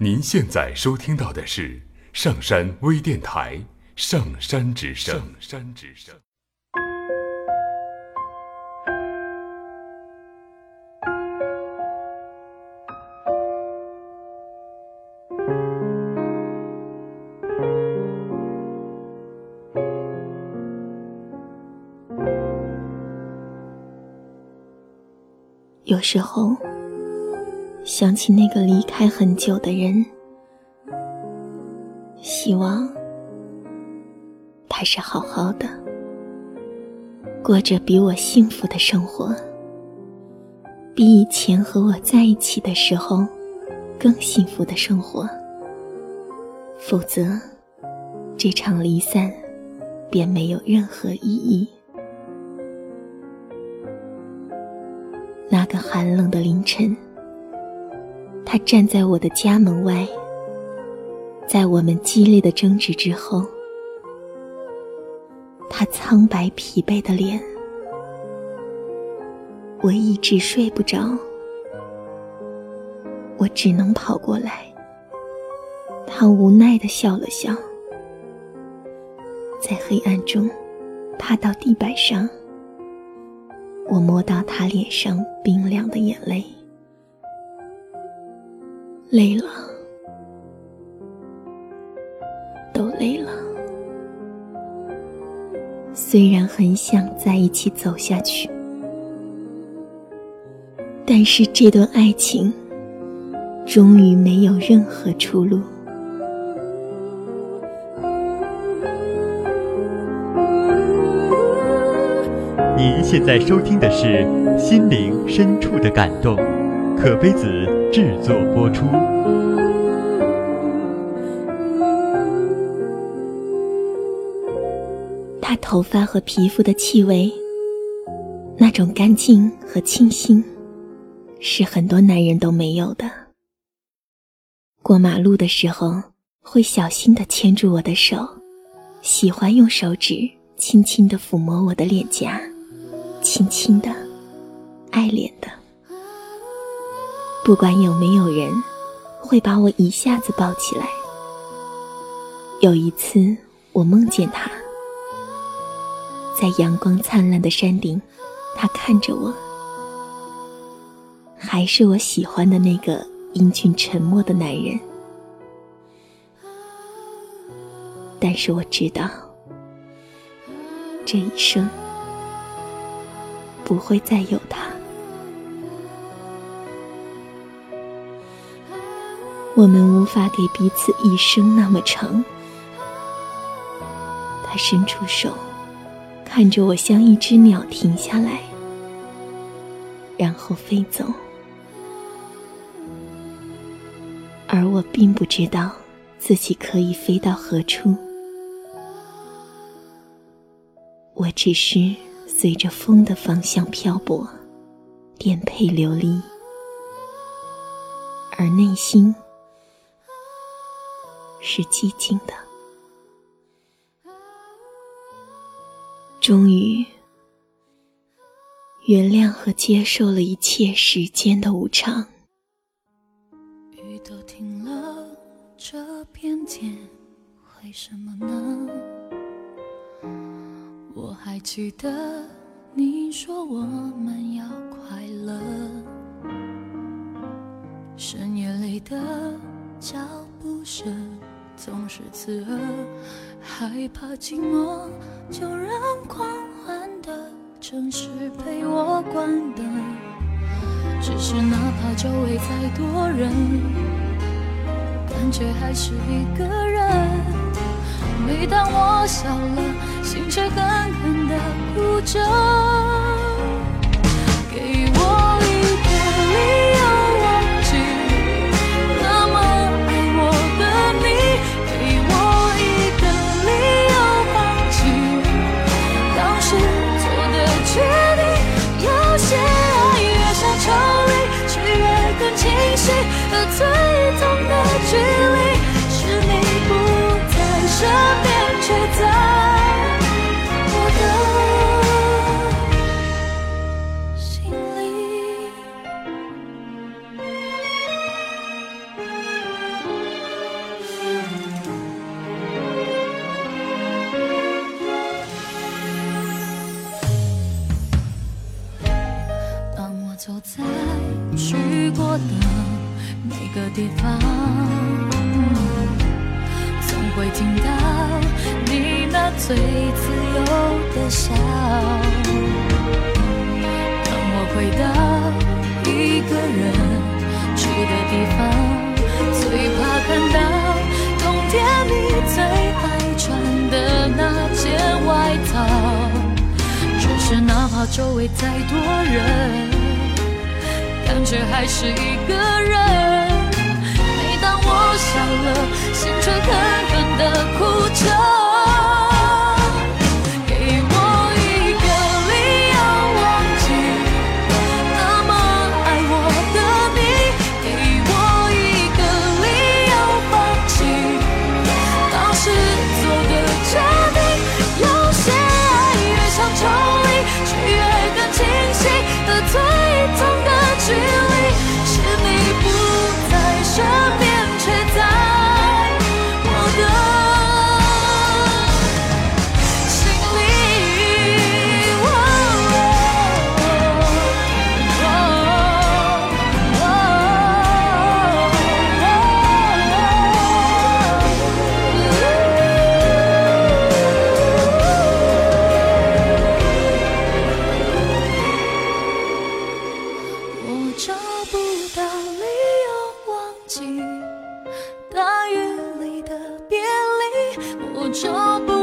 您现在收听到的是上山微电台《上山之声》。上山之声。有时候。想起那个离开很久的人，希望他是好好的，过着比我幸福的生活，比以前和我在一起的时候更幸福的生活。否则，这场离散便没有任何意义。那个寒冷的凌晨。他站在我的家门外，在我们激烈的争执之后，他苍白疲惫的脸，我一直睡不着，我只能跑过来。他无奈的笑了笑，在黑暗中趴到地板上，我摸到他脸上冰凉的眼泪。累了，都累了。虽然很想在一起走下去，但是这段爱情终于没有任何出路。您现在收听的是《心灵深处的感动》，可悲子。制作播出。他头发和皮肤的气味，那种干净和清新，是很多男人都没有的。过马路的时候，会小心的牵住我的手，喜欢用手指轻轻的抚摸我的脸颊，轻轻的，爱怜的。不管有没有人，会把我一下子抱起来。有一次，我梦见他，在阳光灿烂的山顶，他看着我，还是我喜欢的那个英俊沉默的男人。但是我知道，这一生不会再有他。我们无法给彼此一生那么长。他伸出手，看着我，像一只鸟停下来，然后飞走。而我并不知道自己可以飞到何处，我只是随着风的方向漂泊，颠沛流离，而内心。是寂静的。终于，原谅和接受了一切时间的无常。雨都停了，这片天为什么呢？我还记得你说我们要快乐，深夜里的脚步声。总是刺耳，害怕寂寞，就让狂欢的城市陪我关灯。只是哪怕周围再多人，感觉还是一个人。每当我笑了，心却狠狠地哭着。的每个地方，总会听到你那最自由的笑。当我回到一个人住的地方，最怕看到冬天你最爱穿的那件外套。只是哪怕周围再多人。感觉还是一个人。每当我笑了，心就不